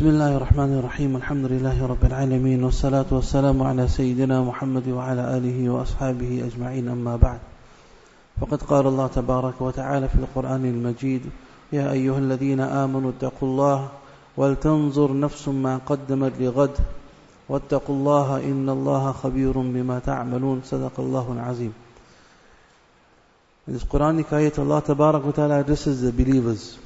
بسم الله الرحمن الرحيم الحمد لله رب العالمين والصلاة والسلام على سيدنا محمد وعلى آله وأصحابه أجمعين أما بعد. فقد قال الله تبارك وتعالى في القرآن المجيد يا أيها الذين آمنوا اتقوا الله ولتنظر نفس ما قدمت لغد. واتقوا الله إن الله خبير بما تعملون. صدق الله العظيم. In this Quranic ayat, Allah Tabarak wa Ta'ala addresses the believers.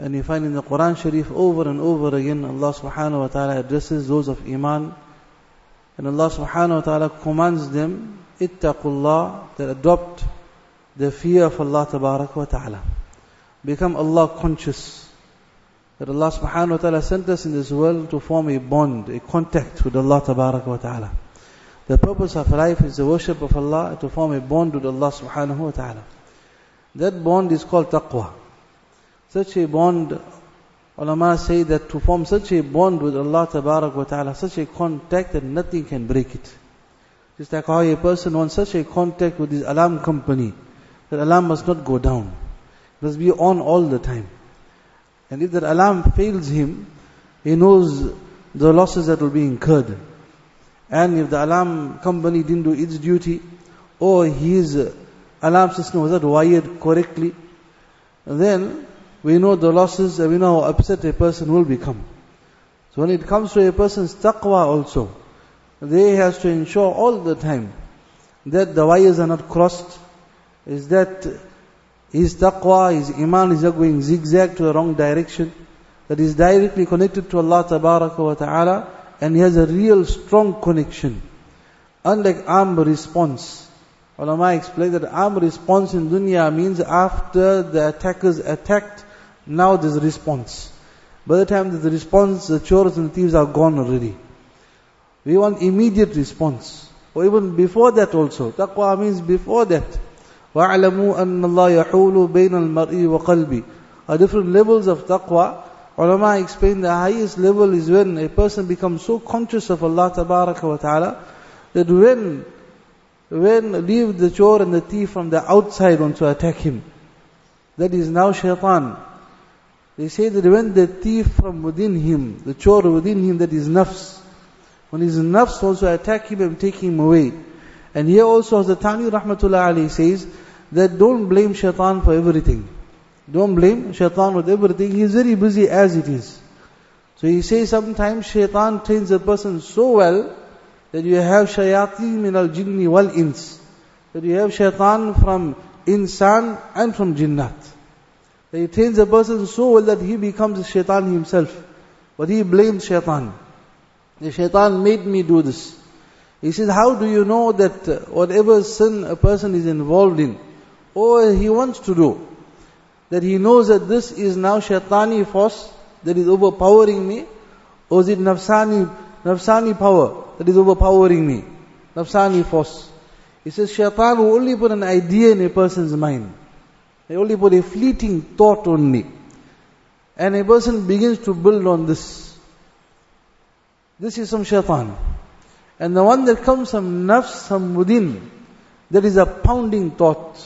And you find in the Quran Sharif over and over again, Allah Subhanahu wa Ta'ala addresses those of Iman. And Allah Subhanahu wa Ta'ala commands them, ittaqullah, that adopt the fear of Allah Tabarak wa Ta'ala. Become Allah conscious. That Allah Subhanahu wa Ta'ala sent us in this world to form a bond, a contact with Allah Tabarak wa Ta'ala. The purpose of life is the worship of Allah, to form a bond with Allah subhanahu wa ta'ala. That bond is called taqwa. Such a bond, ulama say that to form such a bond with Allah tabarak wa ta'ala, such a contact that nothing can break it. Just like how a person wants such a contact with his alarm company, that alarm must not go down. It must be on all the time. And if that alarm fails him, he knows the losses that will be incurred. And if the alarm company didn't do its duty, or his alarm system was not wired correctly, then we know the losses and we know how upset a person will become. So when it comes to a person's taqwa also, they has to ensure all the time that the wires are not crossed, is that his taqwa, his iman is not going zigzag to the wrong direction, that is directly connected to Allah wa ta'ala, and he has a real strong connection. Unlike arm response. Ulama explained that arm response in dunya means after the attackers attacked, now there's a response. By the time there's a response, the chores and the thieves are gone already. We want immediate response. Or even before that also. Taqwa means before that. وَاعْلَمُوا أَنَّ اللَّهَ يَحُولُ بَيْنَ الْمَرْءِ وَقَلْبِ Are different levels of taqwa. Ulama explain the highest level is when a person becomes so conscious of Allah Tabaraka wa Ta'ala that when when leave the chore and the thief from the outside want to attack him, that is now shaitan. They say that when the thief from within him, the chore within him, that is nafs, when his nafs to attack him and take him away. And here also the Tani Rahmatullah Ali says that don't blame shaitan for everything. Don't blame shaitan with everything. He is very busy as it is. So he says sometimes shaitan trains a person so well that you have shayateen min al jinni wal ins. That you have shaitan from insan and from jinnat. He trains a person so well that he becomes shaitan himself. But he blames shaitan. The shaitan made me do this. He says, how do you know that uh, whatever sin a person is involved in, or he wants to do, that he knows that this is now shaitani force that is overpowering me, or is it nafsani, nafsani power that is overpowering me? Nafsani force. He says shaitan will only put an idea in a person's mind. Only for a fleeting thought only. And a person begins to build on this. This is some shaitan. And the one that comes from nafs, from within, that is a pounding thought.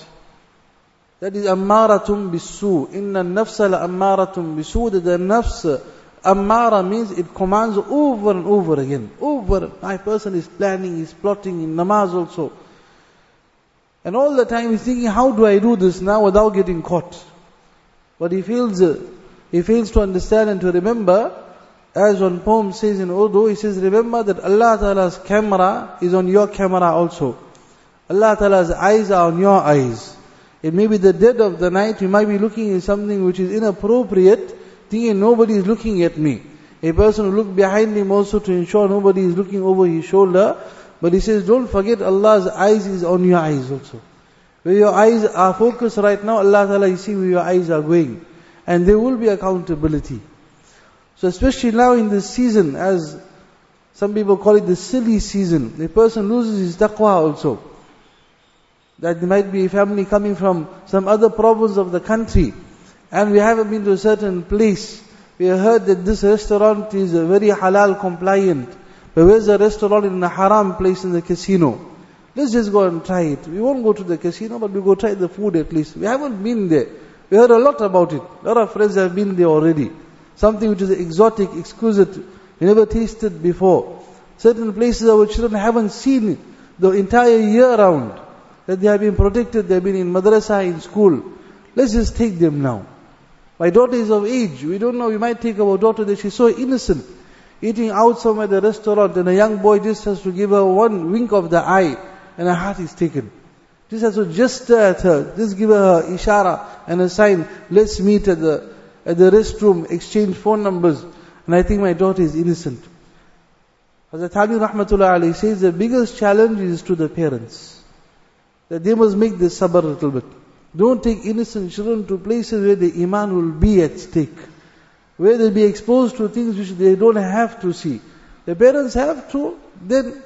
That is ammaratum bisu. Inna nafsa la ammaratum bisu. That the nafs, ammara means it commands over and over again. Over. My person is planning, is plotting in namaz also. And all the time he's thinking, how do I do this now without getting caught? But he feels, uh, he fails to understand and to remember, as one poem says in Urdu, he says, remember that Allah Ta'ala's camera is on your camera also. Allah Ta'ala's eyes are on your eyes. It may be the dead of the night, you might be looking at something which is inappropriate, thinking nobody is looking at me. A person will look behind him also to ensure nobody is looking over his shoulder. But he says, don't forget Allah's eyes is on your eyes also. Where your eyes are focused right now, Allah Ta'ala, you see where your eyes are going. And there will be accountability. So especially now in this season, as some people call it the silly season, the person loses his taqwa also. That there might be a family coming from some other province of the country, and we haven't been to a certain place. We heard that this restaurant is very halal compliant. But where's the restaurant in a haram place in the casino? Let's just go and try it. We won't go to the casino, but we go try the food at least. We haven't been there. We heard a lot about it. A lot of friends have been there already. something which is exotic, exquisite, we never tasted before. Certain places our children haven't seen the entire year round. That they have been protected, they have been in madrasa, in school. Let's just take them now. My daughter is of age. We don't know, we might take our daughter that she's so innocent. Eating out somewhere at the restaurant and a young boy just has to give her one wink of the eye and her heart is taken. Just has to gesture at her, just give her a ishara and a sign, let's meet at the, at the restroom, exchange phone numbers. And I think my daughter is innocent. Hazrat Ali Rahmatullah says the biggest challenge is to the parents. That they must make this sabr a little bit. Don't take innocent children to places where the iman will be at stake. Where they'll be exposed to things which they don't have to see. The parents have to, then,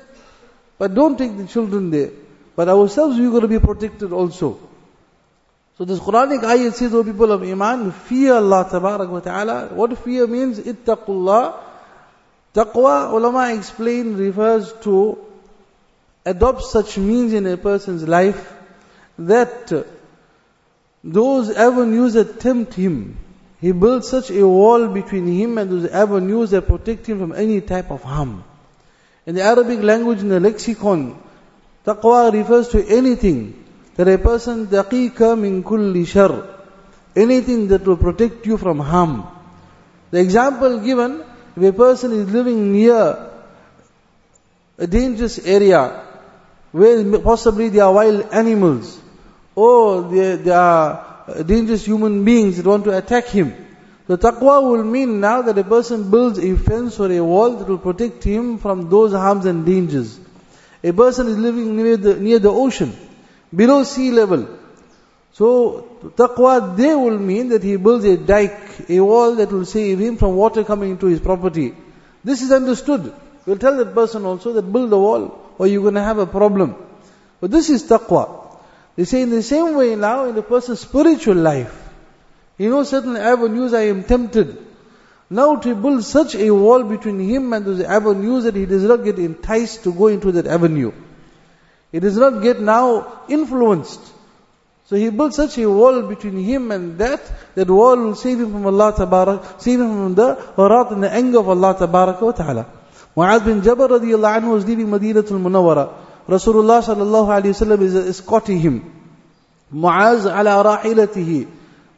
but don't take the children there. But ourselves, we're going to be protected also. So this Quranic ayat says, O people of Iman, fear Allah tabarak wa ta'ala. What fear means? Ittaqullah. Taqwa, ulama explain, refers to adopt such means in a person's life that those avenues that tempt him, he builds such a wall between him and those avenues that protect him from any type of harm. In the Arabic language, in the lexicon, taqwa refers to anything that a person daqiqa min kulli shar, anything that will protect you from harm. The example given, if a person is living near a dangerous area where possibly there are wild animals, or there, there are dangerous human beings that want to attack him. So taqwa will mean now that a person builds a fence or a wall that will protect him from those harms and dangers. A person is living near the, near the ocean, below sea level. So, taqwa there will mean that he builds a dike, a wall that will save him from water coming into his property. This is understood. We'll tell that person also that build the wall or you're going to have a problem. But this is taqwa. They say in the same way now in the person's spiritual life, you know certain avenues I am tempted. Now to build such a wall between him and those avenues that he does not get enticed to go into that avenue. He does not get now influenced. So he built such a wall between him and that, that wall will save him from Allah Tabarak, save him from the wrath and the anger of Allah Ta'ala. Mu'adh bin Jabal radiallahu anhu was leaving Madinatul Munawwara. Rasulullah sallallahu alayhi wasallam is escorting him. Muaz ala rahilatihi.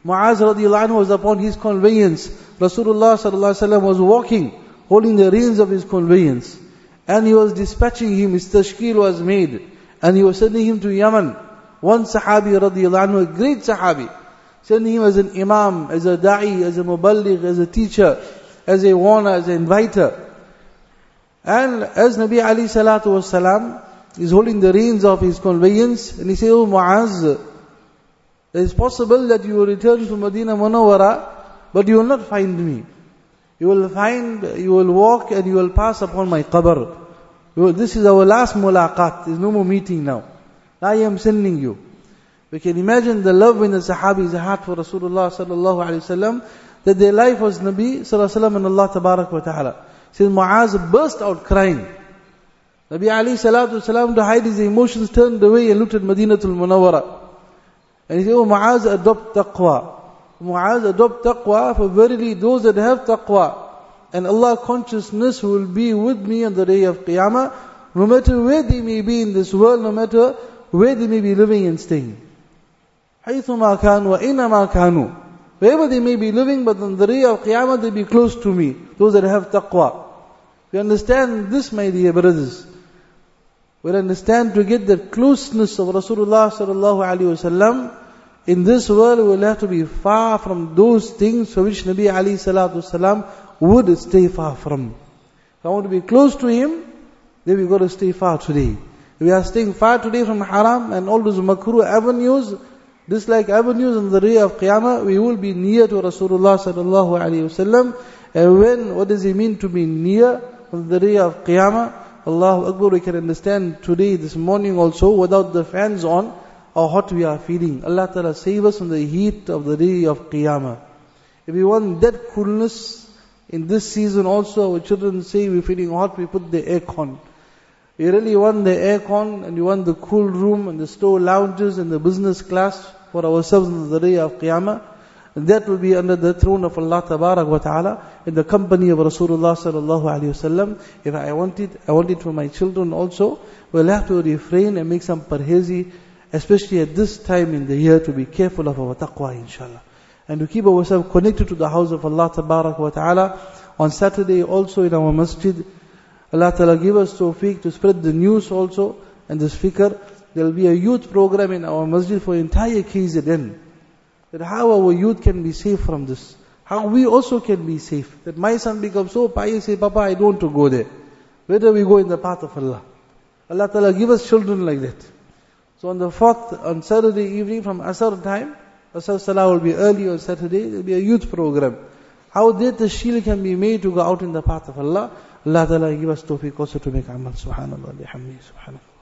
Muaz radiallahu anhu was upon his conveyance. Rasulullah sallallahu alayhi wasallam was walking, holding the reins of his conveyance. And he was dispatching him, his tashkil was made. And he was sending him to Yemen. One sahabi radiallahu anhu, a great sahabi. Sending him as an imam, as a da'i, as a muballigh, as a teacher, as a warner, as an inviter. And as Nabi Ali salatu was salam, is holding the reins of his conveyance, and he said, Oh Muaz, it is possible that you will return to Medina Munawwara, but you will not find me. You will find, you will walk and you will pass upon my qabr. This is our last mulaqat. There's no more meeting now. I am sending you. We can imagine the love in the Sahabi's heart for Rasulullah sallallahu alaihi wasallam, that their life was Nabi sallallahu alaihi wasallam and Allah tabarak wa ta'ala. Says Muaz burst out crying. Nabi Ali salatu salam to hide his emotions turned away and looked at Madinatul Munawwara. And he said, Oh Muaz, adopt taqwa. Muaz, adopt taqwa, for verily those that have taqwa and Allah consciousness will be with me on the day of Qiyamah, no matter where they may be in this world, no matter where they may be living and staying. حيثما كانوا وإنما كانوا Wherever they may be living, but on the day of Qiyamah they be close to me. Those that have taqwa. We understand this, my dear brothers. We understand to get the closeness of Rasulullah sallallahu alaihi wasallam in this world we will have to be far from those things for which Nabi Ali salatu salam would stay far from. If I want to be close to him, then we've got to stay far today. We are staying far today from haram and all those makruh avenues, dislike avenues on the day of Qiyamah, we will be near to Rasulullah sallallahu alaihi wasallam. And when, what does it mean to be near on the day of Qiyamah? Allahu Akbar, we can understand today, this morning also, without the fans on, how hot we are feeling. Allah Ta'ala save us from the heat of the day of Qiyamah. If we want that coolness in this season also, our children say we're feeling hot, we put the aircon. We really want the aircon and we want the cool room and the store lounges and the business class for ourselves on the day of Qiyamah. That will be under the throne of Allah Tabarak wa Ta'ala in the company of Rasulullah Sallallahu Alaihi Wasallam. If I want it, I want it for my children also. We'll have to refrain and make some parhezi, especially at this time in the year to be careful of our taqwa inshallah. And to keep ourselves connected to the house of Allah Tabarak wa Ta'ala. On Saturday also in our masjid, Allah Ta'ala give us tawfiq to spread the news also and this fikr. There will be a youth program in our masjid for entire KZN that how our youth can be safe from this. How we also can be safe. That my son becomes so pious, say, Papa, I don't want to go there. Whether we go in the path of Allah. Allah Ta'ala give us children like that. So on the fourth, on Saturday evening from Asr time, Asr Salah will be early on Saturday, there will be a youth program. How that the shield can be made to go out in the path of Allah. Allah Ta'ala give us tawfiq also to make amal. Subhanallah, subhanallah.